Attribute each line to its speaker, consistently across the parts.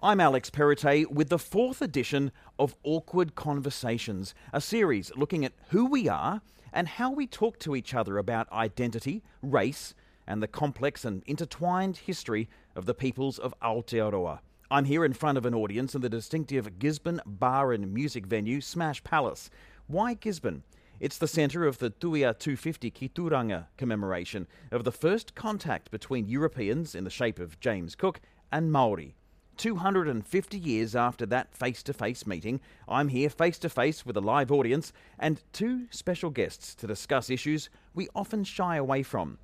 Speaker 1: I'm Alex Perrottet with the fourth edition of Awkward Conversations, a series looking at who we are and how we talk to each other about identity, race, and the complex and intertwined history of the peoples of Aotearoa. I'm here in front of an audience in the distinctive Gisborne bar and music venue Smash Palace. Why Gisborne? It's the centre of the Tuia 250 Ki Turanga commemoration of the first contact between Europeans in the shape of James Cook and Maori. 250 years after that face to face meeting, I'm here face to face with a live audience and two special guests to discuss issues we often shy away from.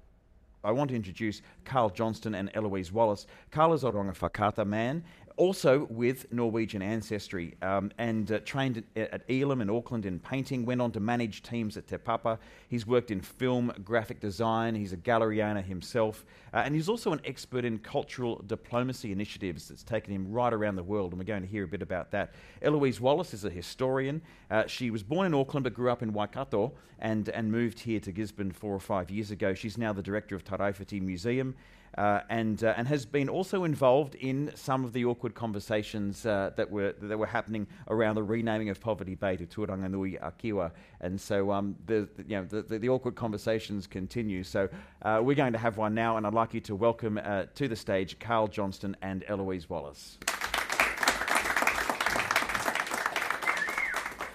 Speaker 1: I want to introduce Carl Johnston and Eloise Wallace. Carl is a Rongowhakaata man also with Norwegian ancestry um, and uh, trained at, at, Elam in Auckland in painting, went on to manage teams at Te Papa. He's worked in film, graphic design, he's a gallery owner himself, uh, and he's also an expert in cultural diplomacy initiatives that's taken him right around the world, and we're going to hear a bit about that. Eloise Wallace is a historian. Uh, she was born in Auckland but grew up in Waikato and, and moved here to Gisborne four or five years ago. She's now the director of Tairāwhiti Museum uh, and uh, and has been also involved in some of the awkward conversations uh, that were that were happening around the renaming of Poverty Bay to Turanganui-a-Kiwa, and so um, the, the you know the, the, the, awkward conversations continue. So uh, we're going to have one now, and I'd like you to welcome uh, to the stage Carl Johnston and Eloise Wallace.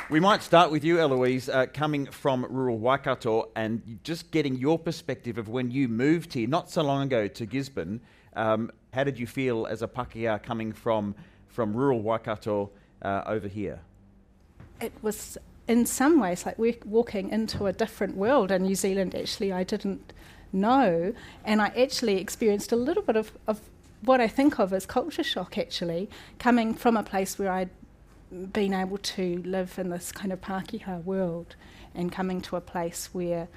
Speaker 1: We might start with you, Eloise, uh, coming from rural Waikato and just getting your perspective of when you moved here not so long ago to Gisborne. Um, how did you feel as a Pakeha coming from, from rural Waikato uh, over here?
Speaker 2: It was, in some ways, like we're walking into a different world in New Zealand. Actually, I didn't know, and I actually experienced a little bit of, of what I think of as culture shock, actually, coming from a place where I'd being able to live in this kind of Pākehā world and coming to a place where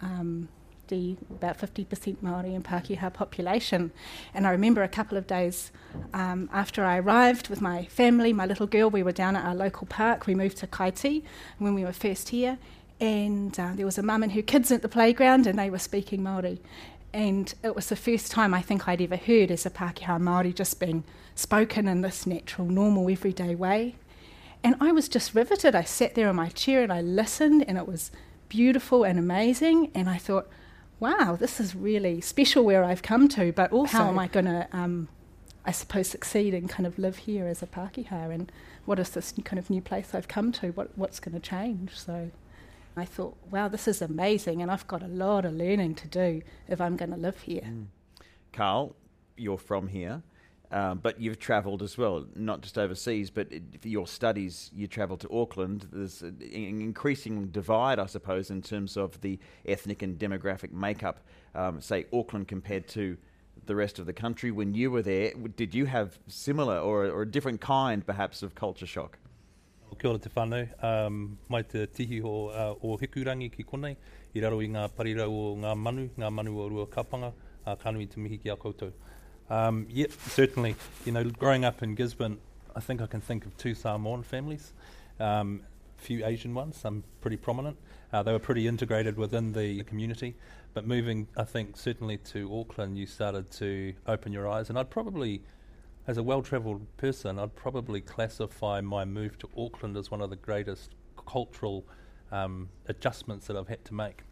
Speaker 2: um, the about 50% Māori and Pākehā population. And I remember a couple of days um, after I arrived with my family, my little girl, we were down at our local park. We moved to Kaiti when we were first here. And uh, there was a mum and her kids at the playground, and they were speaking Māori. And it was the first time I think I'd ever heard as a Pākehā Māori just being spoken in this natural, normal, everyday way. And I was just riveted. I sat there in my chair and I listened, and it was beautiful and amazing. And I thought, wow, this is really special where I've come to, but also how am I going to, um, I suppose, succeed and kind of live here as a Pākehā? And what is this kind of new place I've come to? What, what's going to change? So I thought, wow, this is amazing, and I've got a lot of learning to do if I'm going to live here. Mm.
Speaker 1: Carl, you're from here. Um, but you've travelled as well, not just overseas, but for your studies, you travelled to Auckland. There's an increasing divide, I suppose, in terms of the ethnic and demographic makeup, um, say, Auckland compared to the rest of the country. When you were there, did you have similar or, or a different kind, perhaps, of culture shock?
Speaker 3: Kia ora te whānau. Um, mai te tihi o, uh, o ki konei, i raro i ngā parirau o ngā manu, ngā manu o rua kapanga, uh, kanui te mihi ki a koutou. Um, yeah, certainly. You know, growing up in Gisborne, I think I can think of two Samoan families, um, a few Asian ones, some pretty prominent. Uh, they were pretty integrated within the community. But moving, I think, certainly to Auckland, you started to open your eyes. And I'd probably, as a well travelled person, I'd probably classify my move to Auckland as one of the greatest cultural um, adjustments that I've had to make.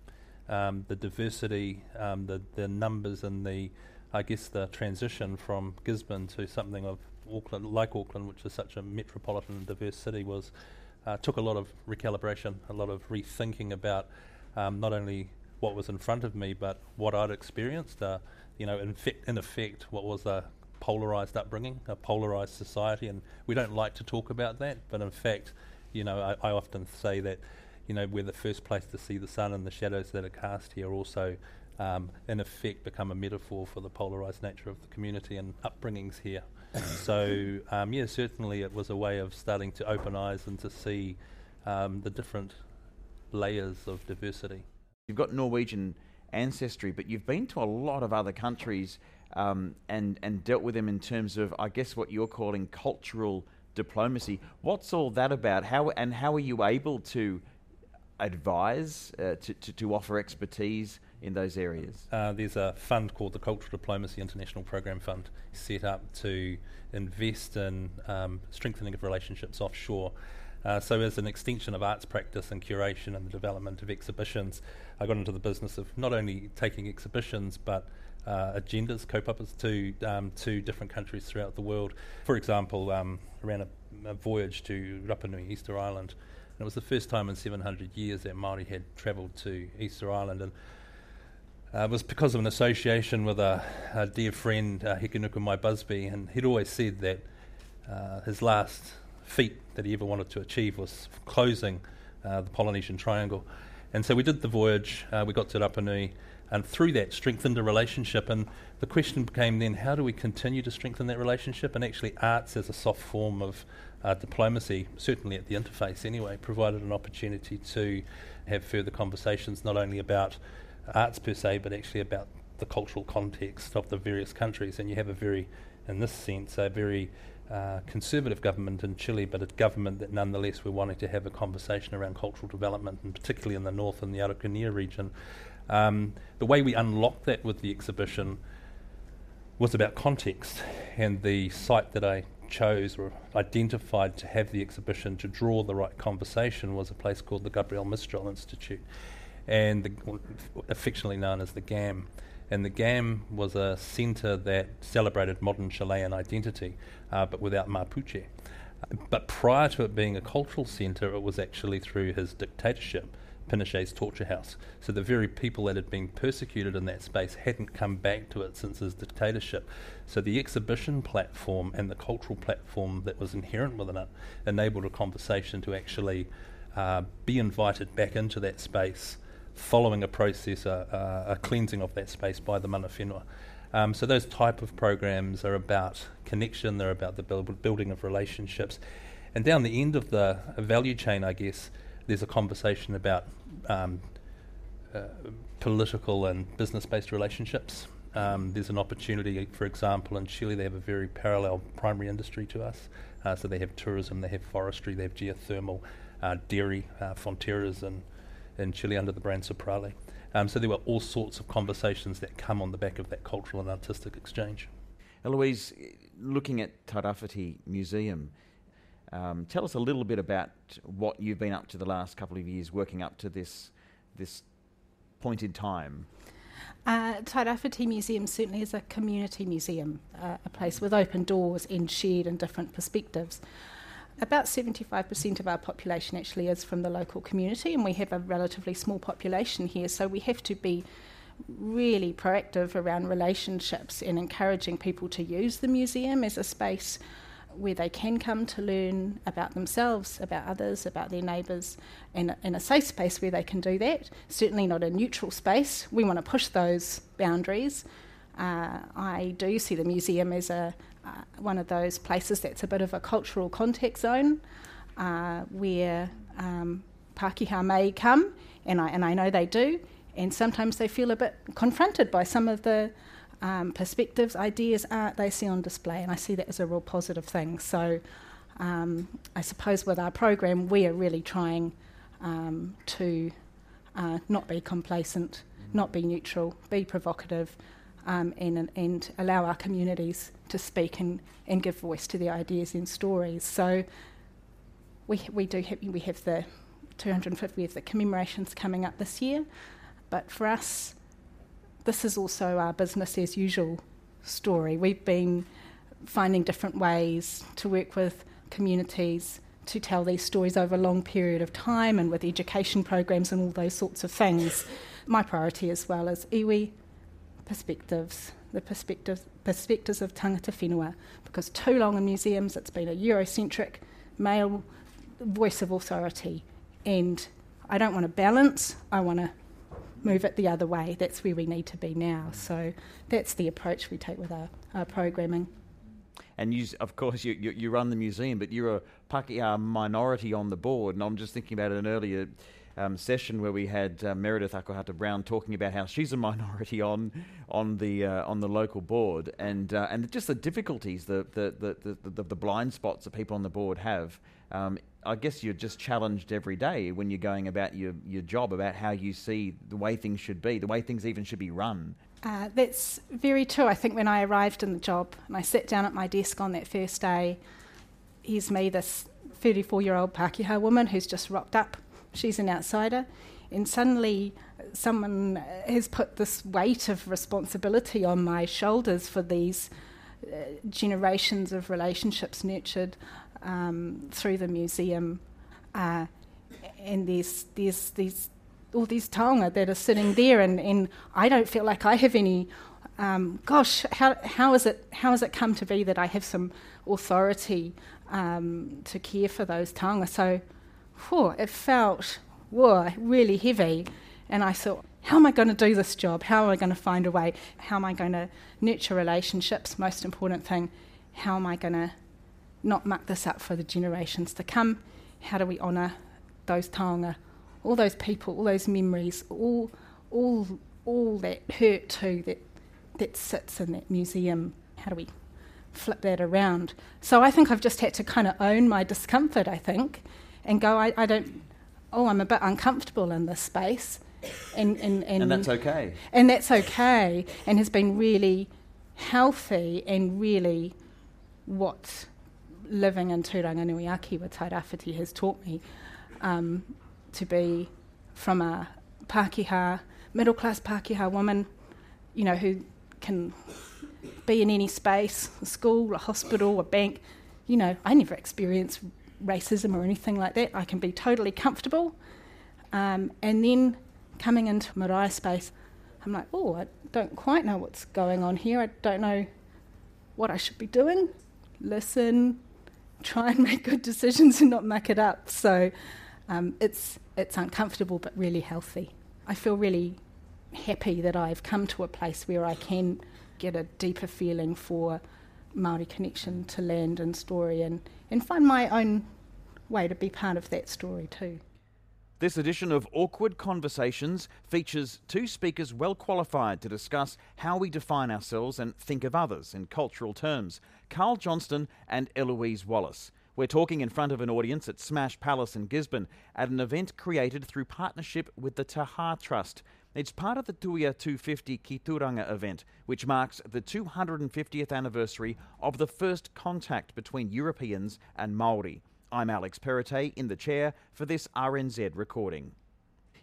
Speaker 3: Um, the diversity, um, the, the numbers, and the I guess the transition from Gisborne to something of Auckland, like Auckland, which is such a metropolitan and diverse city, was uh, took a lot of recalibration, a lot of rethinking about um, not only what was in front of me, but what I'd experienced. Uh, you know, in, in effect, what was a polarized upbringing, a polarized society, and we don't like to talk about that, but in fact, you know, I, I often say that, you know, we're the first place to see the sun and the shadows that are cast here also um, in effect become a metaphor for the polarised nature of the community and upbringings here. so, um, yeah, certainly it was a way of starting to open eyes and to see um, the different layers of diversity.
Speaker 1: You've got Norwegian ancestry, but you've been to a lot of other countries um, and, and dealt with them in terms of, I guess, what you're calling cultural diplomacy. What's all that about? How and how are you able to advise, uh, to, to, to offer expertise in those areas?
Speaker 3: Uh, there's a fund called the Cultural Diplomacy International Program Fund set up to invest in um, strengthening of relationships offshore. Uh, so, as an extension of arts practice and curation and the development of exhibitions, I got into the business of not only taking exhibitions but uh, agendas, kaupapa to um, to different countries throughout the world. For example, um, ran a, a, voyage to Rapa Nui, Easter Island, and it was the first time in 700 years that Maori had travelled to Easter Island, and uh, it was because of an association with a, a dear friend, uh, Hekenukumai Busby, and he'd always said that uh, his last feat that he ever wanted to achieve was closing uh, the Polynesian Triangle. And so we did the voyage, uh, we got to Rapa Nui, and through that strengthened a relationship. And the question became then, how do we continue to strengthen that relationship? And actually, arts as a soft form of uh, diplomacy, certainly at the interface anyway, provided an opportunity to have further conversations not only about arts per se, but actually about the cultural context of the various countries. And you have a very, in this sense, a very uh, conservative government in Chile, but a government that nonetheless we're wanting to have a conversation around cultural development, and particularly in the north and the Araucanía region. Um, the way we unlocked that with the exhibition was about context, and the site that I chose or identified to have the exhibition to draw the right conversation was a place called the Gabriel Mistral Institute and the, affectionately known as the GAM. And the GAM was a centre that celebrated modern Chilean identity, uh, but without Mapuche. But prior to it being a cultural centre, it was actually through his dictatorship, Pinochet's torture house. So the very people that had been persecuted in that space hadn't come back to it since his dictatorship. So the exhibition platform and the cultural platform that was inherent within it enabled a conversation to actually uh, be invited back into that space following a process, uh, uh, a cleansing of that space by the mana whenua. Um, so those type of programs are about connection, they're about the build, building of relationships. And down the end of the value chain, I guess, there's a conversation about um, uh, political and business-based relationships. Um, there's an opportunity, for example, in Chile, they have a very parallel primary industry to us. Uh, so they have tourism, they have forestry, they have geothermal, uh, dairy, uh, Fonterras, and in Chile under the brand Soprole. Um, so there were all sorts of conversations that come on the back of that cultural and artistic exchange.
Speaker 1: Eloise, looking at Tairāwhiti Museum, um, tell us a little bit about what you've been up to the last couple of years, working up to this this point in time.
Speaker 2: Uh, Tairāwhiti Museum certainly is a community museum, uh, a place with open doors and shared and different perspectives about 75% of our population actually is from the local community, and we have a relatively small population here, so we have to be really proactive around relationships and encouraging people to use the museum as a space where they can come to learn about themselves, about others, about their neighbours, and in a safe space where they can do that. Certainly not a neutral space. We want to push those boundaries. Uh, I do see the museum as a, uh, one of those places that's a bit of a cultural contact zone uh, where um, Pākehā may come, and I, and I know they do, and sometimes they feel a bit confronted by some of the um, perspectives, ideas, art they see on display, and I see that as a real positive thing. So um, I suppose with our program, we are really trying um, to uh, not be complacent, not be neutral, be provocative, um, and, and allow our communities to speak and, and give voice to their ideas and stories. So we, we do have, we have the 250 of the commemorations coming up this year, but for us, this is also our business as usual story. We've been finding different ways to work with communities to tell these stories over a long period of time and with education programs and all those sorts of things. My priority as well is iwi, perspectives, the perspectives, perspectives of tangata whenua, because too long in museums it's been a Eurocentric male voice of authority. And I don't want to balance, I want to move it the other way. That's where we need to be now. So that's the approach we take with our, our programming.
Speaker 1: And you, of course, you, you, you run the museum, but you're a Pākehā minority on the board. And I'm just thinking about an earlier um, session where we had uh, Meredith Akuhata Brown talking about how she's a minority on on the uh, on the local board and uh, and just the difficulties, the the, the the, the, blind spots that people on the board have. Um, I guess you're just challenged every day when you're going about your, your job about how you see the way things should be, the way things even should be run.
Speaker 2: Uh, that's very true. I think when I arrived in the job and I sat down at my desk on that first day, here's me, this 34 year old Pākehā woman who's just rocked up. She's an outsider. And suddenly, someone has put this weight of responsibility on my shoulders for these uh, generations of relationships nurtured um, through the museum. Uh, and there's, there's these, all these taonga that are sitting there, and, and I don't feel like I have any. Um, gosh, how, how, is it, how has it come to be that I have some authority um, to care for those taonga? So, whew, it felt whoa, really heavy. And I thought, how am I going to do this job? How am I going to find a way? How am I going to nurture relationships? Most important thing, how am I going to not muck this up for the generations to come? How do we honour those taonga, all those people, all those memories, all, all, all that hurt too that, that sits in that museum? How do we flip that around? So I think I've just had to kind of own my discomfort, I think, and go, I, I don't, oh, I'm a bit uncomfortable in this space.
Speaker 1: And, and, and, and that's okay.
Speaker 2: And that's okay, and has been really healthy and really what living in Turanganui-a-Kiwa Tairawhiti has taught me um, to be from a Pākehā, middle class Pākehā woman, you know, who can be in any space, a school, a hospital, a bank. You know, I never experienced racism or anything like that. I can be totally comfortable. Um, and then coming into marae space, I'm like, oh, I don't quite know what's going on here. I don't know what I should be doing. Listen, try and make good decisions and not muck it up. So um, it's it's uncomfortable but really healthy. I feel really happy that I've come to a place where I can get a deeper feeling for Maori connection to land and story and, and find my own way to be part of that story too.
Speaker 1: This edition of Awkward Conversations features two speakers well qualified to discuss how we define ourselves and think of others in cultural terms Carl Johnston and Eloise Wallace. We're talking in front of an audience at Smash Palace in Gisborne at an event created through partnership with the Taha Trust. It's part of the Tuia 250 Ki Turanga event, which marks the 250th anniversary of the first contact between Europeans and Maori. I'm Alex Perrottet in the chair for this RNZ recording.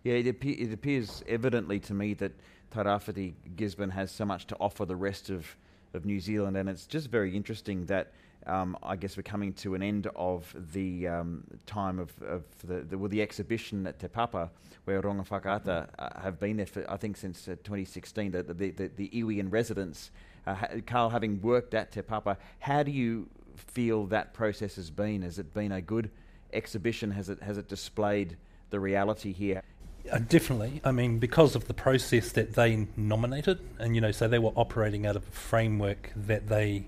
Speaker 1: Yeah, it, it appears evidently to me that Tairāwhiti Gisborne has so much to offer the rest of, of New Zealand, and it's just very interesting that um, I guess we're coming to an end of the um, time of, of the, the, well, the exhibition at Te Papa, where Rongowhakaata uh, have been there for, I think, since uh, 2016, the, the, the, the iwi in residence. Uh, Carl, having worked at Te Papa, how do you feel that process has been? Has it been a good exhibition? Has it has it displayed the reality here?
Speaker 3: Uh, definitely. I mean, because of the process that they nominated, and you know, so they were operating out of a framework that they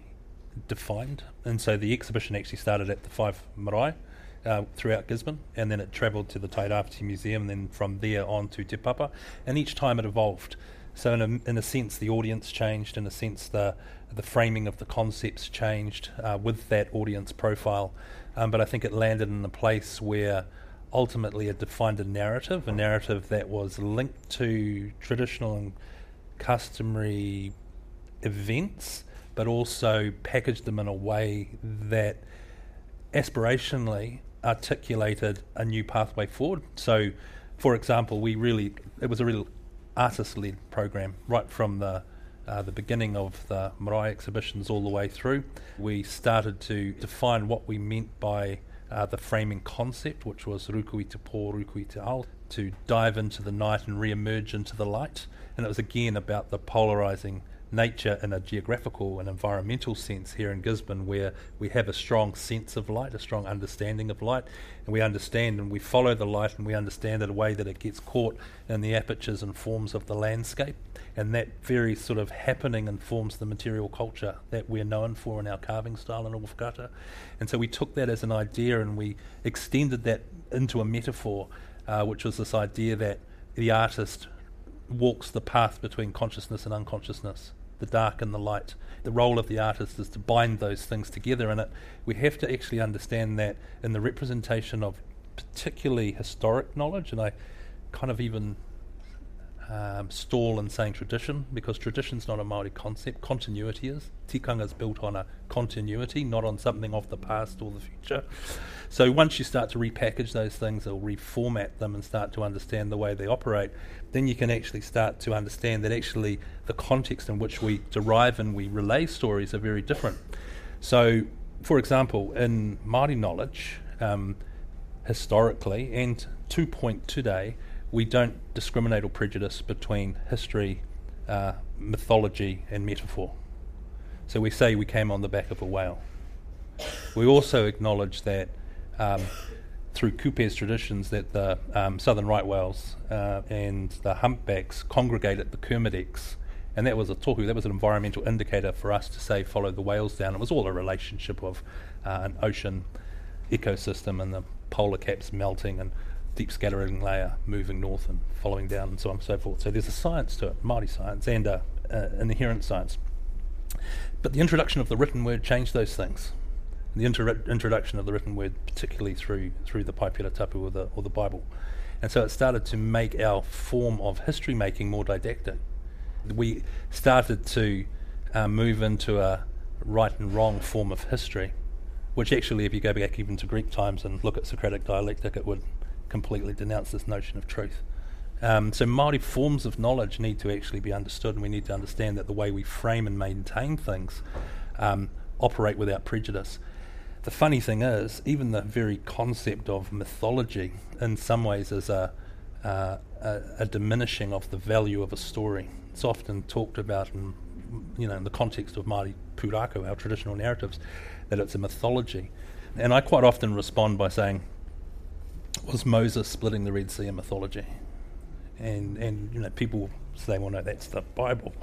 Speaker 3: defined, and so the exhibition actually started at the Five Marae. Uh, throughout Gisborne, and then it travelled to the Tairawhiti Museum, and then from there on to Te Papa, and each time it evolved. So in a, in a sense, the audience changed. In a sense, the the framing of the concepts changed uh, with that audience profile. Um, but I think it landed in a place where ultimately it defined a narrative, a narrative that was linked to traditional and customary events, but also packaged them in a way that aspirationally articulated a new pathway forward. So, for example, we really it was a real artist-led program right from the uh, the beginning of the Marae exhibitions all the way through. We started to define what we meant by uh, the framing concept, which was Rukui te Po, Rukui te Ao, to dive into the night and re-emerge into the light. And it was again about the polarizing nature in a geographical and environmental sense here in Gisborne, where we have a strong sense of light, a strong understanding of light, and we understand and we follow the light and we understand it a way that it gets caught in the apertures and forms of the landscape. And that very sort of happening informs the material culture that we're known for in our carving style in Owhakata. And so we took that as an idea and we extended that into a metaphor uh, which was this idea that the artist walks the path between consciousness and unconsciousness, the dark and the light. The role of the artist is to bind those things together, and it, we have to actually understand that in the representation of particularly historic knowledge, and I kind of even um, stall in saying tradition because tradition's not a Maori concept. Continuity is. Tikanga is built on a continuity, not on something of the past or the future. So once you start to repackage those things or reformat them and start to understand the way they operate, then you can actually start to understand that actually the context in which we derive and we relay stories are very different. So, for example, in Māori knowledge, um, historically and to point today, we don't discriminate or prejudice between history, uh, mythology, and metaphor. So we say we came on the back of a whale. We also acknowledge that um, through Kupe's traditions that the um, southern right whales uh, and the humpbacks congregate at the Kermadec, and that was a tohu, that was an environmental indicator for us to say follow the whales down. It was all a relationship of uh, an ocean ecosystem and the polar caps melting and deep scattering layer moving north and following down and so on and so forth. So there's a science to it, Māori science, and uh, uh, an inherent science. But the introduction of the written word changed those things. The inter- introduction of the written word, particularly through through the Paipira Tapu or the, or the Bible. And so it started to make our form of history making more didactic. We started to uh, move into a right and wrong form of history, which actually, if you go back even to Greek times and look at Socratic dialectic, it would completely denounce this notion of truth. Um, so Maori forms of knowledge need to actually be understood, and we need to understand that the way we frame and maintain things um, operate without prejudice. The funny thing is, even the very concept of mythology, in some ways, is a, uh, a, a, diminishing of the value of a story. It's often talked about in, you know, in the context of Māori pūrākau, our traditional narratives, that it's a mythology. And I quite often respond by saying, was Moses splitting the Red Sea in mythology? And, and you know, people say, well, no, that's the Bible.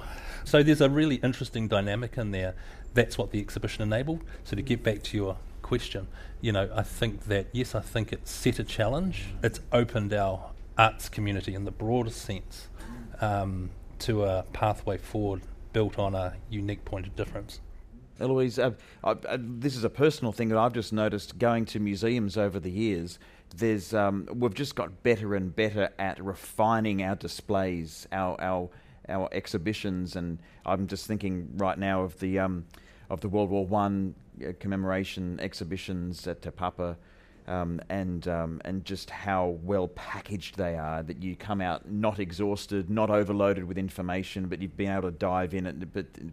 Speaker 3: So there's a really interesting dynamic in there. That's what the exhibition enabled. So to get back to your question, you know, I think that, yes, I think it set a challenge. It's opened our arts community in the broadest sense um, to a pathway forward built on a unique point of difference.
Speaker 1: Eloise, uh, uh, this is a personal thing that I've just noticed going to museums over the years there's um, we've just got better and better at refining our displays, our our our exhibitions, and I'm just thinking right now of the um, of the World War One uh, commemoration exhibitions at Te Papa. Um, and um, and just how well packaged they are. That you come out not exhausted, not overloaded with information, but you've been able to dive in at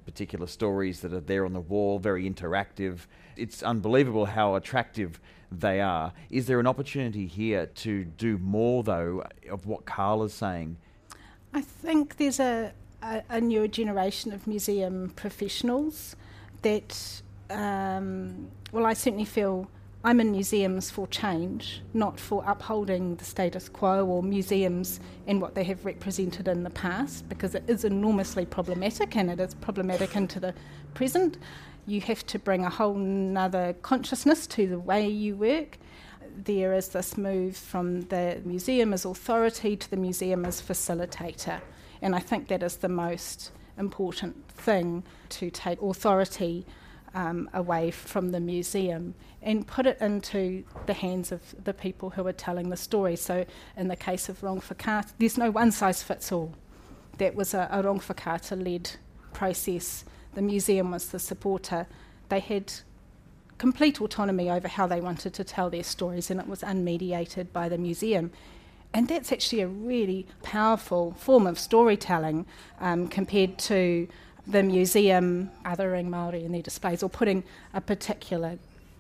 Speaker 1: particular stories that are there on the wall, very interactive. It's unbelievable how attractive they are. Is there an opportunity here to do more, though, of what Carl is saying?
Speaker 2: I think there's a, a, a newer generation of museum professionals that, um, well, I certainly feel I'm in museums for change, not for upholding the status quo or museums and what they have represented in the past, because it is enormously problematic and it is problematic into the present you have to bring a whole nother consciousness to the way you work. There is this move from the museum as authority to the museum as facilitator. And I think that is the most important thing to take authority um, away from the museum and put it into the hands of the people who are telling the story. So, in the case of Rongowhakaata, there's no one size fits all. That was a, a Rongowhakaata led process the museum was the supporter, they had complete autonomy over how they wanted to tell their stories, and it was unmediated by the museum. And that's actually a really powerful form of storytelling um, compared to the museum othering Māori in their displays or putting a particular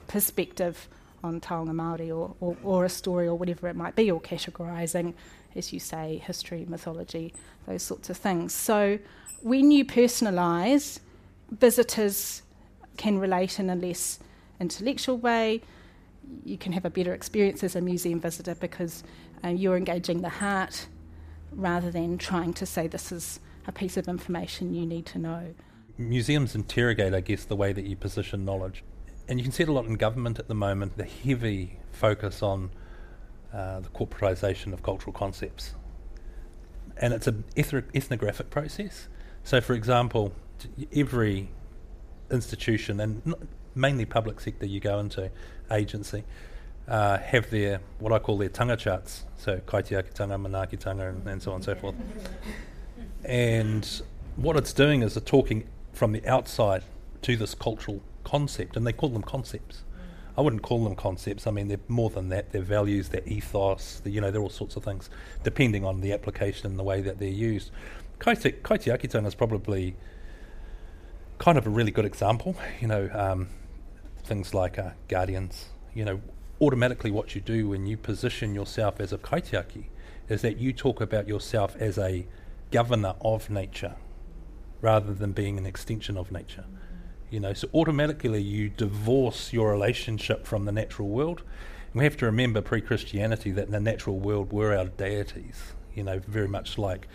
Speaker 2: perspective on taonga Māori or, or, or a story or whatever it might be, or categorising, as you say, history, mythology, those sorts of things. So when you personalise visitors can relate in a less intellectual way. You can have a better experience as a museum visitor because uh, you're engaging the heart rather than trying to say this is a piece of information you need to know.
Speaker 3: Museums interrogate, I guess, the way that you position knowledge. And you can see it a lot in government at the moment the heavy focus on uh, the corporatisation of cultural concepts. And it's an ethnographic process. So, for example, every institution, and mainly public sector you go into, agency, uh, have their, what I call their tanga charts. So, kaitiakitanga, manaakitanga, and, and so on and so forth. and what it's doing is it's talking from the outside to this cultural concept, and they call them concepts. I wouldn't call them concepts. I mean, they're more than that. They're values, they're ethos, they're, you know, they're all sorts of things, depending on the application and the way that they're used. Kaiti, Kaitiakitanga is probably kind of a really good example. You know, um, things like uh, guardians. You know, automatically what you do when you position yourself as a kaitiaki is that you talk about yourself as a governor of nature rather than being an extension of nature. You know, so automatically you divorce your relationship from the natural world. And we have to remember pre-Christianity that in the natural world were our deities. You know, very much like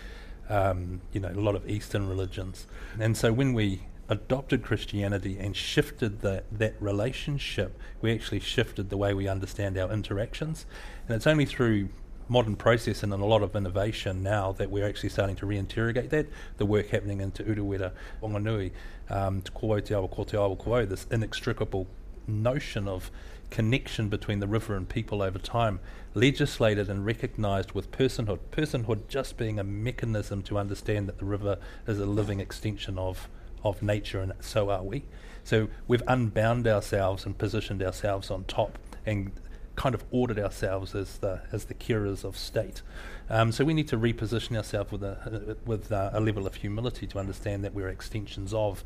Speaker 3: um, you know a lot of Eastern religions. And so when we adopted Christianity and shifted the, that relationship, we actually shifted the way we understand our interactions. And it's only through modern process and a lot of innovation now that we're actually starting to reinterrogate that. The work happening into Urewera, Wanganui, um, Te Te Awa Ko Te Awa this inextricable notion of connection between the river and people over time, legislated and recognised with personhood. Personhood just being a mechanism to understand that the river is a living extension of, of nature, and so are we. So we've unbound ourselves and positioned ourselves on top and kind of ordered ourselves as the as the curers of state. Um, so we need to reposition ourselves with a with uh, a level of humility to understand that we're extensions of,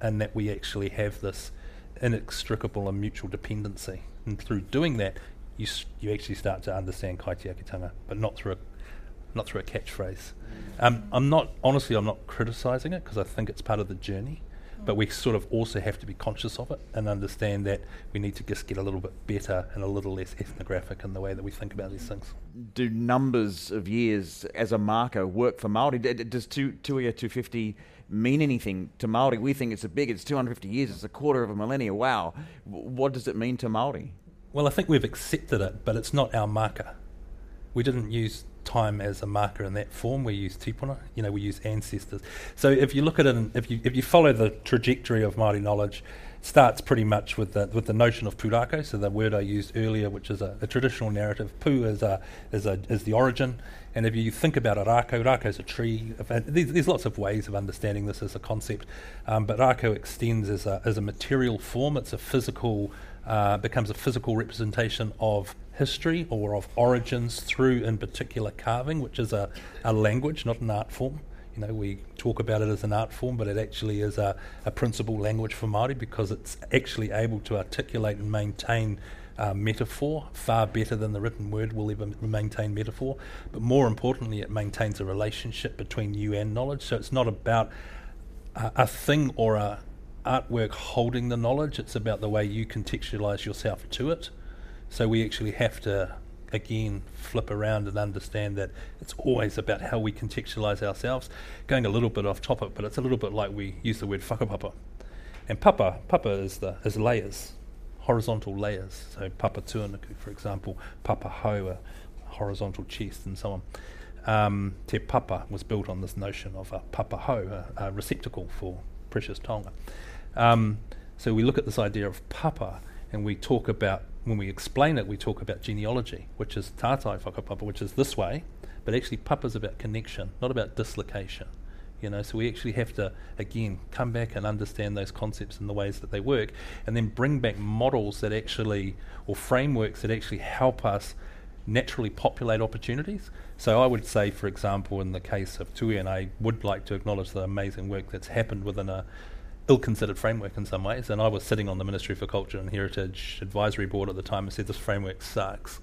Speaker 3: and that we actually have this inextricable and mutual dependency. And through doing that, you s- you actually start to understand kaitiakitanga, but not through a not through a catchphrase. Um, I'm not honestly I'm not criticising it because I think it's part of the journey but we sort of also have to be conscious of it and understand that we need to just get a little bit better and a little less ethnographic in the way that we think about these things.
Speaker 1: Do numbers of years as a marker work for Maori? Does two, Tuia 250 mean anything to Maori? We think it's a big, it's 250 years, it's a quarter of a millennia. Wow. What does it mean to Maori?
Speaker 3: Well, I think we've accepted it, but it's not our marker. We didn't use time as a marker in that form. We use tipuna, you know, we use ancestors. So if you look at it, in, if you if you follow the trajectory of Māori knowledge, starts pretty much with the with the notion of pūrākau, so the word I used earlier, which is a, a traditional narrative. Pū is a is a is the origin, and if you think about a rākau, rākau is a tree. There's, there's, lots of ways of understanding this as a concept, um, but rākau extends as a as a material form. It's a physical uh, becomes a physical representation of history or of origins through, in particular, carving, which is a, a language, not an art form. You know, we talk about it as an art form, but it actually is a, a principal language for Māori because it's actually able to articulate and maintain uh, metaphor far better than the written word will ever maintain metaphor. But more importantly, it maintains a relationship between you and knowledge. So it's not about a, a thing or a, artwork holding the knowledge, it's about the way you contextualize yourself to it. So we actually have to, again, flip around and understand that it's always about how we contextualize ourselves. Going a little bit off topic, but it's a little bit like we use the word whakapapa. And papa, papa is the is layers, horizontal layers. So Papatūānuku, for example, papa hau, a horizontal chest, and so on. Um, te papa was built on this notion of a papa hau, a, a receptacle for precious taonga. Um, so we look at this idea of papa and we talk about, when we explain it, we talk about genealogy, which is tātai whakapapa, which is this way, but actually papa is about connection, not about dislocation. You know, so we actually have to again come back and understand those concepts and the ways that they work, and then bring back models that actually, or frameworks that actually help us naturally populate opportunities. So I would say, for example, in the case of Tui, and I would like to acknowledge the amazing work that's happened within a ill-considered framework in some ways. And I was sitting on the Ministry for Culture and Heritage Advisory Board at the time and said, this framework sucks.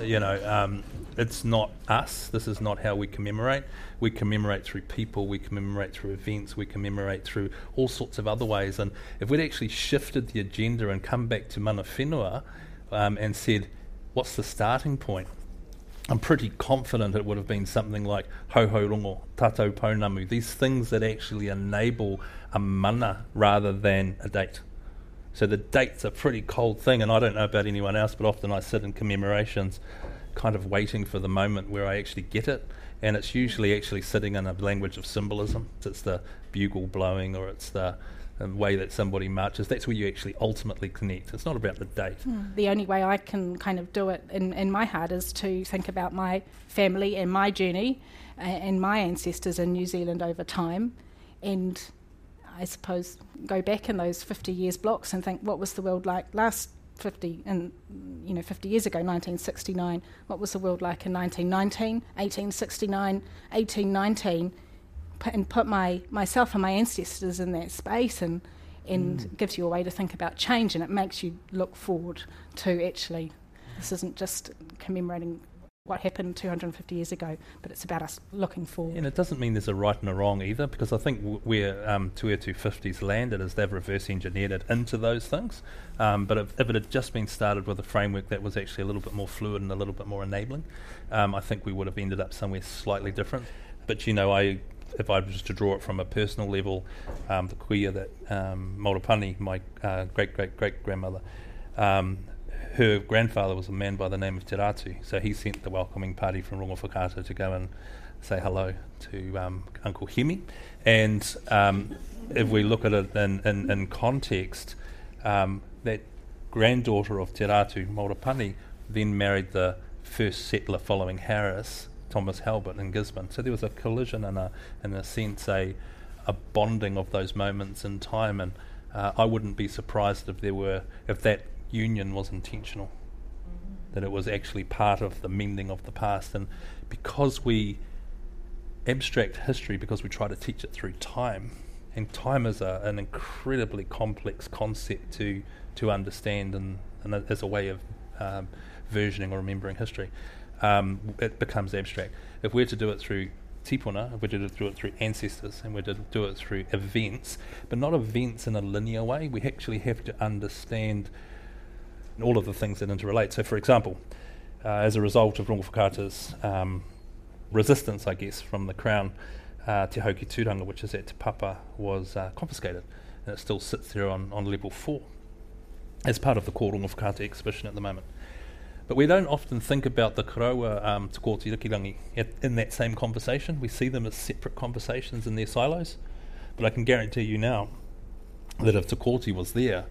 Speaker 3: you know, um, it's not us. This is not how we commemorate. We commemorate through people. We commemorate through events. We commemorate through all sorts of other ways. And if we'd actually shifted the agenda and come back to mana whenua um, and said, what's the starting point? I'm pretty confident it would have been something like hohou rongo, tatau pounamu, these things that actually enable a mana rather than a date. So the date's a pretty cold thing, and I don't know about anyone else, but often I sit in commemorations kind of waiting for the moment where I actually get it. And it's usually actually sitting in a language of symbolism. It's the bugle blowing or it's the way that somebody marches, that's where you actually ultimately connect. It's not about the date.
Speaker 2: Mm. The only way I can kind of do it in, in my heart is to think about my family and my journey and my ancestors in New Zealand over time. And I suppose go back in those 50 years blocks and think what was the world like last 50 and you know 50 years ago 1969 what was the world like in 1919 1869 1819 and put my myself and my ancestors in that space and and mm. gives you a way to think about change and it makes you look forward to actually this isn't just commemorating what happened 250 years ago, but it's about us looking forward.
Speaker 3: And it doesn't mean there's a right and a wrong either, because I think where um, Tuia 250s landed is they've reverse engineered it into those things. Um, but if, if, it had just been started with a framework that was actually a little bit more fluid and a little bit more enabling, um, I think we would have ended up somewhere slightly different. But you know, I if I was to draw it from a personal level, um, the kuia that um, Maurapani, my uh, great great great grandmother, um, her grandfather was a man by the name of Te Ratu, so he sent the welcoming party from Rongo to go and say hello to um, Uncle Hemi. And um, if we look at it in, in, in context, um, that granddaughter of Te Ratu, Maurapani, then married the first settler following Harris, Thomas Halbert in Gisborne. So there was a collision and a, in a sense, a, a bonding of those moments in time. And uh, I wouldn't be surprised if there were, if that union was intentional, that it was actually part of the mending of the past. And because we abstract history, because we try to teach it through time, and time is a, an incredibly complex concept to to understand and, and as a way of um, versioning or remembering history, um, it becomes abstract. If we're to do it through tipuna, if we did do it through ancestors, and we did do it through events, but not events in a linear way, we actually have to understand all of the things that interrelate. So, for example, uh, as a result of Rongo um, resistance, I guess, from the Crown, uh, Te Hau ki Tūranga, which is at Te Papa, was uh, confiscated, and it still sits there on, on level 4 as part of the Ko Rongo exhibition at the moment. But we don't often think about the Karawa um, Te Kōti Rikirangi in that same conversation. We see them as separate conversations in their silos. But I can guarantee you now that if Te Kōti was there,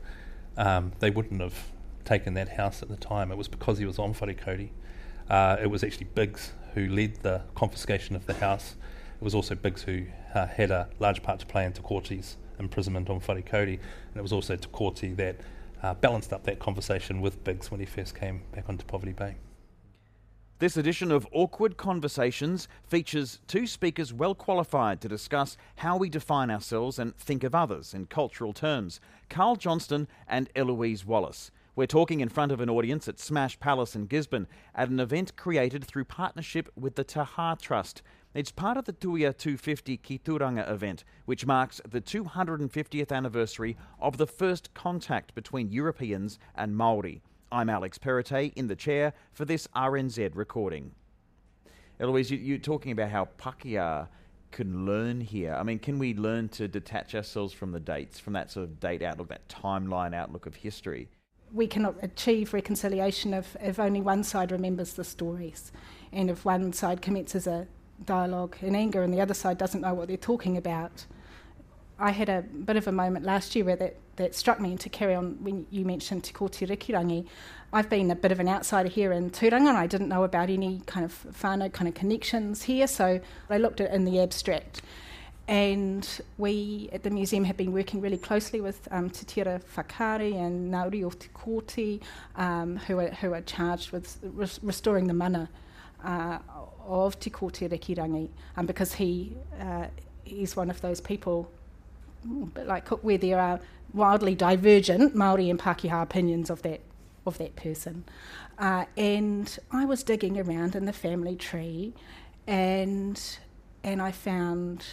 Speaker 3: um, they wouldn't have taken that house at the time. It was because he was on Wharekauri. Uh, it was actually Biggs who led the confiscation of the house. It was also Biggs who uh, had a large part to play in Te imprisonment on Wharekauri. And it was also Te Kōti that uh, balanced up that conversation with Biggs when he first came back onto Poverty Bay.
Speaker 1: This edition of Awkward Conversations features two speakers well qualified to discuss how we define ourselves and think of others in cultural terms Carl Johnston and Eloise Wallace. We're talking in front of an audience at Smash Palace in Gisborne at an event created through partnership with the Taha Trust. It's part of the Tuia 250 Ki Turanga event, which marks the 250th anniversary of the first contact between Europeans and Maori. I'm Alex Perrottet in the chair for this RNZ recording. Eloise, you, are talking about how Pakeha can learn here. I mean, can we learn to detach ourselves from the dates, from that sort of date outlook, that timeline outlook of history?
Speaker 2: We cannot achieve reconciliation if, if only one side remembers the stories and if one side commences a dialogue in anger and the other side doesn't know what they're talking about. I had a bit of a moment last year where that, that struck me and to carry on when you mentioned Te Kōti Rikirangi. I've been a bit of an outsider here in Turanga and I didn't know about any kind of whānau kind of connections here, so I looked at it in the abstract. And we at the museum have been working really closely with um, Whakaari and Nauri o Te Kōti, um, who, are, who are charged with res- restoring the mana uh, of Te Kōti Rikirangi, um, because he uh, is one of those people, but like where there are wildly divergent Maori and Pākehā opinions of that of that person. Uh, and I was digging around in the family tree, and and I found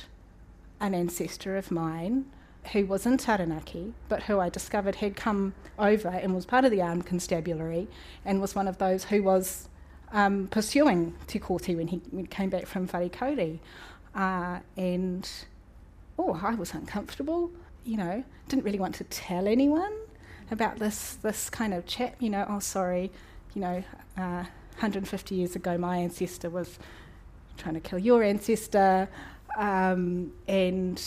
Speaker 2: an ancestor of mine who was in Taranaki, but who I discovered had come over and was part of the armed constabulary and was one of those who was um, pursuing Te Kōti when he, came back from Wharekauri. Uh, and, oh, I was uncomfortable, you know, didn't really want to tell anyone about this, this kind of chat, you know, oh, sorry, you know, uh, 150 years ago, my ancestor was trying to kill your ancestor, um, and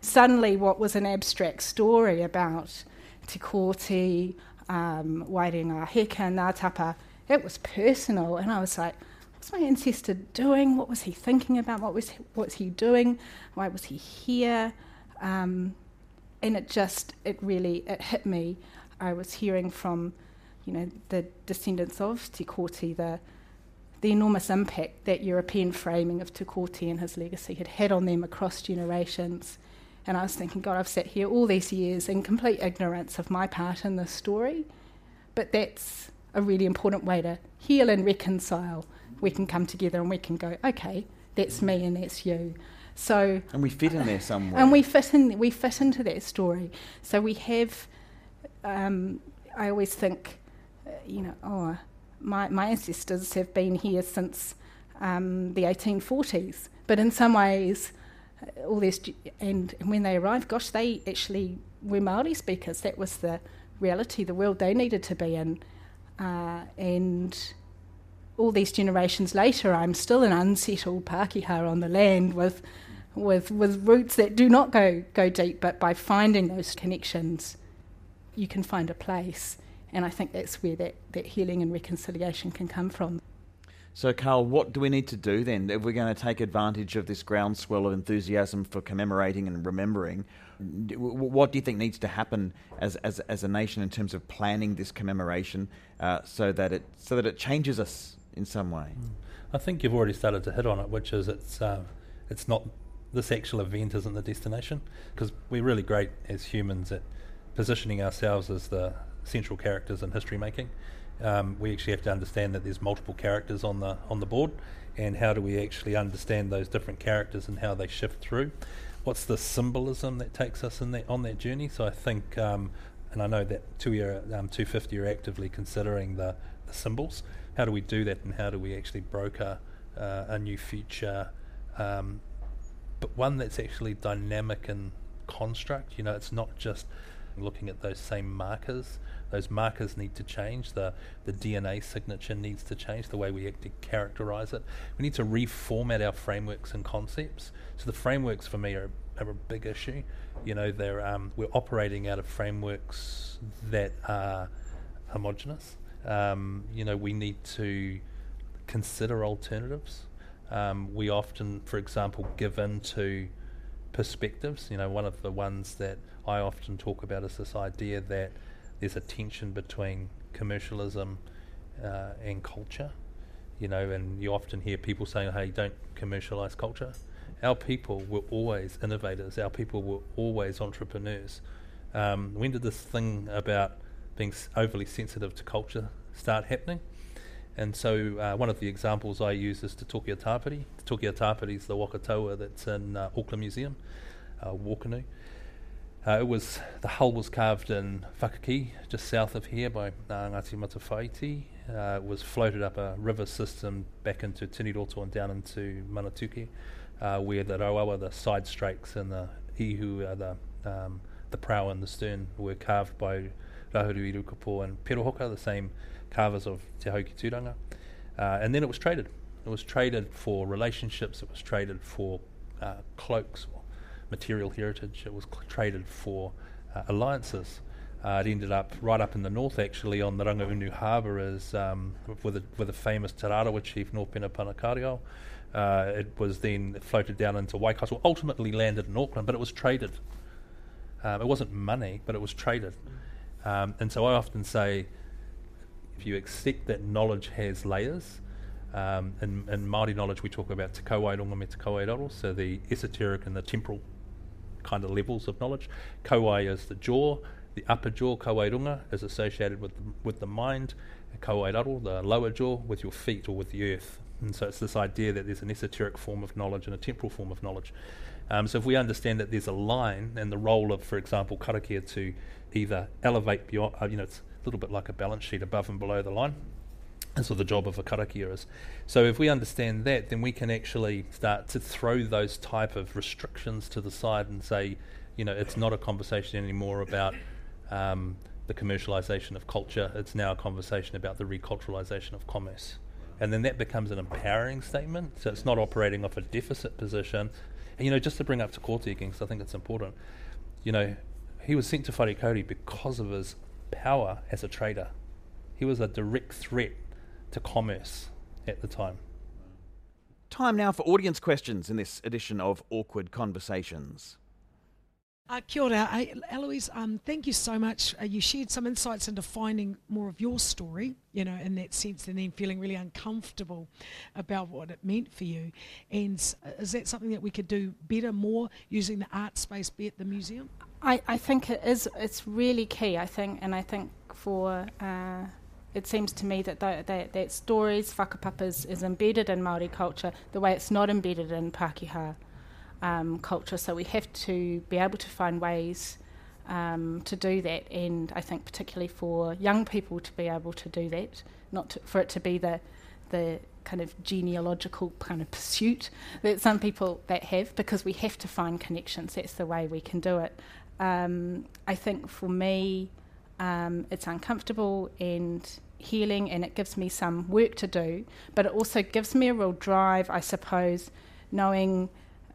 Speaker 2: suddenly what was an abstract story about Te Kooti, um, Waerenga-a-Hika, Ngātapa, it was personal, and I was like, what's my ancestor doing? What was he thinking about? What was he, what's he doing? Why was he here? Um, and it just, it really, it hit me. I was hearing from, you know, the descendants of Te Kooti, the the enormous impact that European framing of Te Kooti and his legacy had had on them across generations. And I was thinking, God, I've sat here all these years in complete ignorance of my part in this story. But that's a really important way to heal and reconcile. We can come together and we can go, okay, that's me and that's you. So
Speaker 1: and we fit in there somewhere.
Speaker 2: And we fit in. We fit into that story. So we have. Um, I always think, uh, you know, oh, my, my ancestors have been here since um, the 1840s. But in some ways, uh, all this, and when they arrived, gosh, they actually were Maori speakers. That was the reality, the world they needed to be in. Uh, and all these generations later, I'm still an unsettled Pākehā on the land with, with, with roots that do not go, go deep, but by finding those connections, you can find a place. And I think that's where that, that healing and reconciliation can come from.
Speaker 1: So, Carl, what do we need to do then if we're going to take advantage of this groundswell of enthusiasm for commemorating and remembering? What do you think needs to happen as, as, as a nation in terms of planning this commemoration uh, so that it so that it changes us in some way? Hmm.
Speaker 3: I think you've already started to hit on it, which is it's uh, it's not this actual event isn't the destination because we're really great as humans at positioning ourselves as the central characters in history making. Um, we actually have to understand that there's multiple characters on the on the board, and how do we actually understand those different characters and how they shift through? What's the symbolism that takes us in that on that journey? So I think, um, and I know that two year um, 250 are actively considering the, the, symbols. How do we do that, and how do we actually broker uh, a new future, um, but one that's actually dynamic and construct? You know, it's not just looking at those same markers those markers need to change. The the DNA signature needs to change. The way we actually characterize it. We need to reformat our frameworks and concepts. So the frameworks for me are, are a big issue. You know, they're um, we're operating out of frameworks that are homogenous. Um, you know, we need to consider alternatives. Um, we often, for example, give in to perspectives. You know, one of the ones that I often talk about is this idea that there's a tension between commercialism uh, and culture. You know, and you often hear people saying, "Hey, don't commercialize culture." Our people were always innovators. Our people were always entrepreneurs. Um, when did this thing about being overly sensitive to culture start happening? And so, uh, one of the examples I use is Te Toki a Tāpiri. Te Tokia is the waka taua that's in uh, Auckland Museum, uh, Wākanu. Uh, it was the hull was carved in Whakaki, just south of here by uh, Ngāti Matawhaiti. Uh, it was floated up a river system back into Tiniroto and down into Manutuke, uh, where the Rauawa, the side strakes, and the ihu, uh, the um, the prow and the stern, were carved by Raharuhi Rukupō and Perohoka, the same carvers of Te Hau ki Tūranga. Uh, and then it was traded. It was traded for relationships. It was traded for uh, cloaks material heritage. It was traded for uh, alliances. Uh, it ended up right up in the north, actually, on the Rangaunu Harbour, as um, with a with a famous Te Rarawa chief, Nōpera Panakareao. Uh, it was then floated down into Waikato, ultimately landed in Auckland, but it was traded. Um, it wasn't money, but it was traded. Um, and so I often say, if you accept that knowledge has layers, um, in, in Māori knowledge we talk about te kauairunga me te kauairaro, so the esoteric and the temporal kind of levels of knowledge. Kauai is the jaw, the upper jaw, kauairunga, is associated with the, with the mind, kauairaro, the lower jaw, with your feet or with the earth. And so it's this idea that there's an esoteric form of knowledge and a temporal form of knowledge. Um, so if we understand that there's a line and the role of, for example, karakia to either elevate beyond, uh, you know, it's a little bit like a balance sheet above and below the line, that's what the job of a karakia is. So if we understand that, then we can actually start to throw those type of restrictions to the side and say, you know, it's not a conversation anymore about um, the commercialization of culture. It's now a conversation about the reculturalization of commerce. And then that becomes an empowering statement. So it's not operating off a deficit position. And, you know, just to bring up Te Kooti again, because I think it's important, you know, he was sent to Wharekauri because of his power as a trader. He was a direct threat to commerce at the time.
Speaker 1: Time now for audience questions in this edition of Awkward Conversations.
Speaker 4: Uh, kia ora. Hey, Eloise, um, thank you so much. Uh, you shared some insights into finding more of your story, you know, in that sense, and then feeling really uncomfortable about what it meant for you. And uh, is that something that we could do better, more, using the art space, be at the museum?
Speaker 2: I, I think it is. It's really key. I think, and I think for uh, it seems to me that the, that, that stories whakapapa is, is embedded in Maori culture the way it's not embedded in Pākehā um, culture. So we have to be able to find ways um, to do that, and I think particularly for young people to be able to do that, not to, for it to be the the kind of genealogical kind of pursuit that some people that have, because we have to find connections. That's the way we can do it. Um, I think for me, um, it's uncomfortable and healing, and it gives me some work to do, but it also gives me a real drive, I suppose, knowing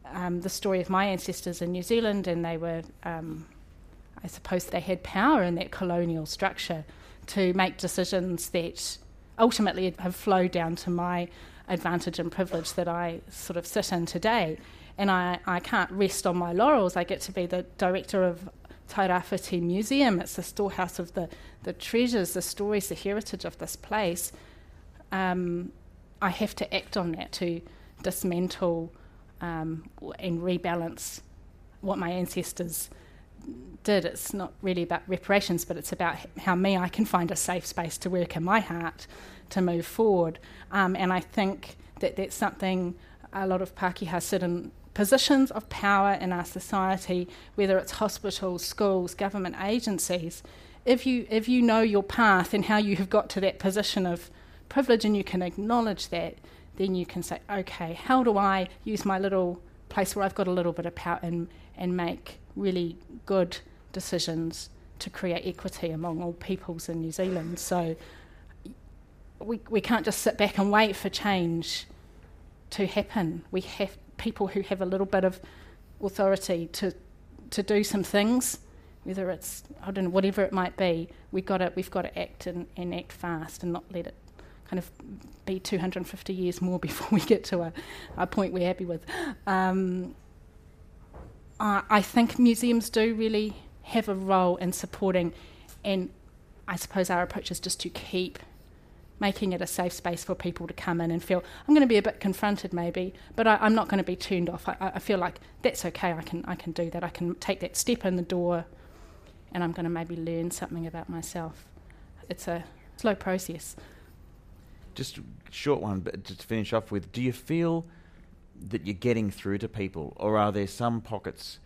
Speaker 2: um, the story of my ancestors in New Zealand, and they were, um, I suppose, they had power in that colonial structure to make decisions that ultimately have flowed down to my advantage and privilege that I sort of sit in today. And I, I can't rest on my laurels. I get to be the director of Tairāwhiti Museum. It's the storehouse of the, the treasures, the stories, the heritage of this place. Um, I have to act on that to dismantle um, and rebalance what my ancestors did. It's not really about reparations, but it's about how me I can find a safe space to work in my heart to move forward. Um, and I think that that's something a lot of Pākehā sit in positions of power in our society, whether it's hospitals, schools, government agencies. If you if you know your path and how you have got to that position of privilege and you can acknowledge that, then you can say, okay, how do I use my little place where I've got a little bit of power and, and make really good decisions to create equity among all peoples in New Zealand. So we, we can't just sit back and wait for change to happen. We have people who have a little bit of authority to, to do some things, whether it's, I don't know, whatever it might be, we've got to, we've got to act and, and act fast and not let it kind of be 250 years more before we get to a, a point we're happy with. Um, I, I think museums do really have a role in supporting, and I suppose our approach is just to keep making it a safe space for people to come in and feel I'm going to be a bit confronted maybe, but I, am not going to be turned off. I, I, feel like that's okay. I can I can do that. I can take that step in the door, and I'm going to maybe learn something about myself. It's a slow process
Speaker 1: just short one, but to finish off with, do you feel that you're getting through to people, or are there some pockets,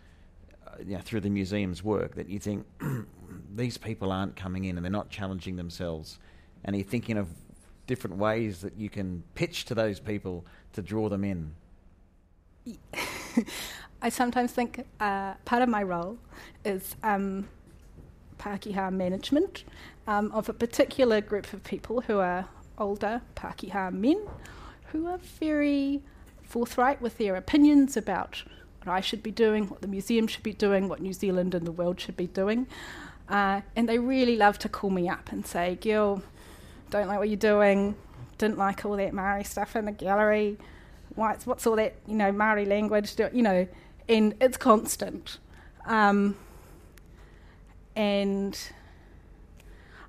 Speaker 1: uh, through the museum's work that you think these people aren't coming in and they're not challenging themselves, and are you thinking of different ways that you can pitch to those people to draw them in?
Speaker 2: I sometimes think uh, part of my role is um, Pākehā management um, of a particular group of people who are older Pākehā men who are very forthright with their opinions about what I should be doing, what the museum should be doing, what New Zealand and the world should be doing. Uh, and they really love to call me up and say, Gil, don't like what you're doing, didn't like all that Maori stuff in the gallery, what's, what's all that, you know, Maori language, do, you know, and it's constant. Um, and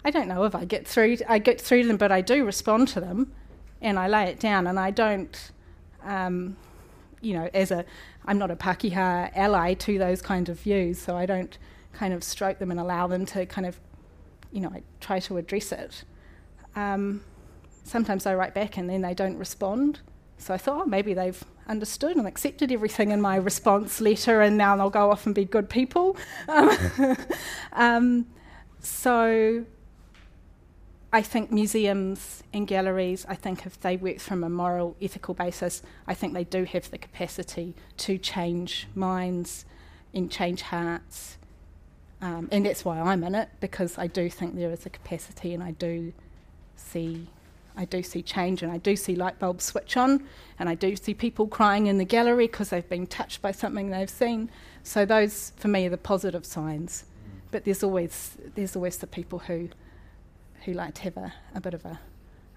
Speaker 2: I don't know if I get through. I get through to them, but I do respond to them, and I lay it down, and I don't. Um, you know, as a, I'm not a Pākehā ally to those kind of views, so I don't kind of stroke them and allow them to kind of, you know, I try to address it. Um, sometimes I write back and then they don't respond. So I thought, oh, maybe they've understood and accepted everything in my response letter, and now they'll go off and be good people. Um, um, so I think museums and galleries, I think if they work from a moral, ethical basis, I think they do have the capacity to change minds and change hearts. Um, and that's why I'm in it, because I do think there is a capacity and I do see I do see change and I do see light bulbs switch on and I do see people crying in the gallery because they've been touched by something they've seen. So those for me are the positive signs. Mm. But there's always there's always the people who who like to have a, a bit of a,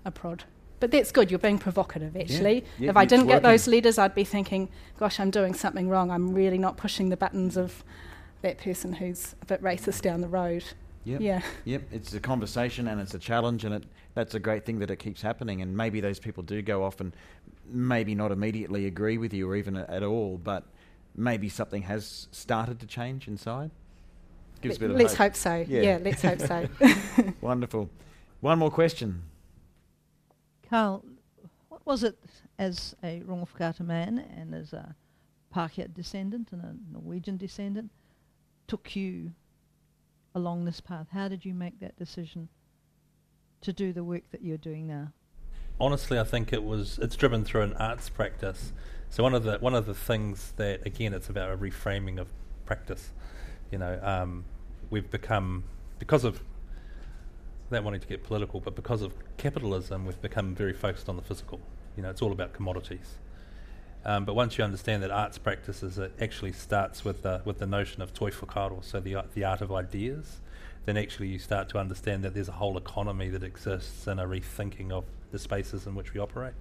Speaker 2: a prod. But that's good, you're being provocative actually.
Speaker 1: Yeah,
Speaker 2: if I didn't get those letters I'd be thinking, gosh, I'm doing something wrong. I'm really not pushing the buttons of that person who's a bit racist down the road.
Speaker 1: Yep.
Speaker 2: Yeah.
Speaker 1: Yep. It's a conversation and it's a challenge, and it that's a great thing that it keeps happening. And maybe those people do go off and maybe not immediately agree with you or even at all, but maybe something has started to change inside. Gives a bit of
Speaker 2: let's
Speaker 1: hope.
Speaker 2: hope so.
Speaker 1: Yeah.
Speaker 2: Yeah, let's hope so.
Speaker 1: Wonderful. One more question.
Speaker 5: Carl, what was it as a Rongowhakaata man and as a Pākehā descendant and a Norwegian descendant took you along this path? How did you make that decision to do the work that you're doing now?
Speaker 3: honestly, I think it was it's driven through an arts practice. So one of the one of the things that again it's about a reframing of practice. You know, um, we've become because of without wanting to get political, but because of capitalism, we've become very focused on the physical. You know, it's all about commodities. Um, but once you understand that arts practices, it actually starts with the with the notion of toi whakaaro, so the the art of ideas. Then actually you start to understand that there's a whole economy that exists and a rethinking of the spaces in which we operate.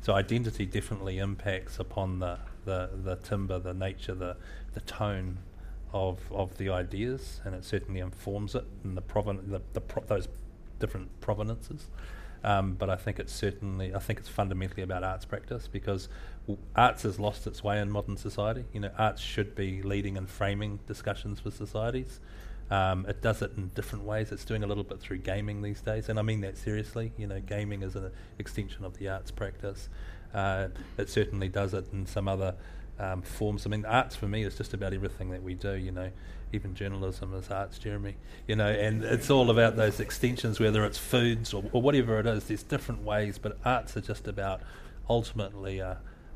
Speaker 3: So identity definitely impacts upon the, the, the timber, the nature, the, the tone of, of the ideas, and it certainly informs it and the, provin- the, the pro- those different provenances. Um, but I think it's certainly, I think it's fundamentally about arts practice because arts has lost its way in modern society. You know, arts should be leading and framing discussions for societies. Um, it does it in different ways. It's doing a little bit through gaming these days, and I mean that seriously. You know, gaming is an extension of the arts practice. Uh, it certainly does it in some other um, forms. I mean, arts for me is just about everything that we do. You know, even journalism is arts, Jeremy. You know, and it's all about those extensions, whether it's foods or, or whatever it is. There's different ways, but arts are just about ultimately. Uh,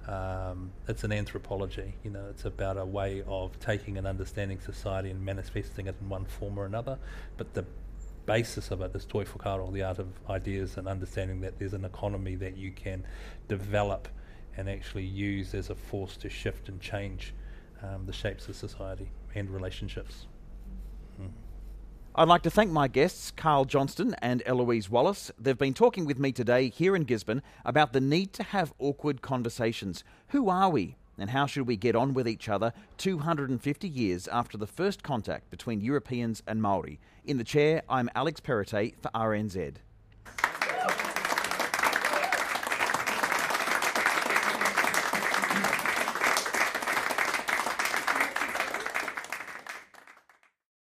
Speaker 3: um, it's an anthropology, you know. It's about a way of taking and understanding society and manifesting it in one form or another. But the basis of it is toi whakaaro, the art of ideas, and understanding that there's an economy that you can develop and actually use as a force to shift and change um, the shapes of society and relationships.
Speaker 1: I'd like to thank my guests, Carl Johnston and Eloise Wallace. They've been talking with me today here in Gisborne about the need to have awkward conversations. Who are we? And how should we get on with each other 250 years after the first contact between Europeans and Maori? In the chair, I'm Alex Perrottet for RNZ.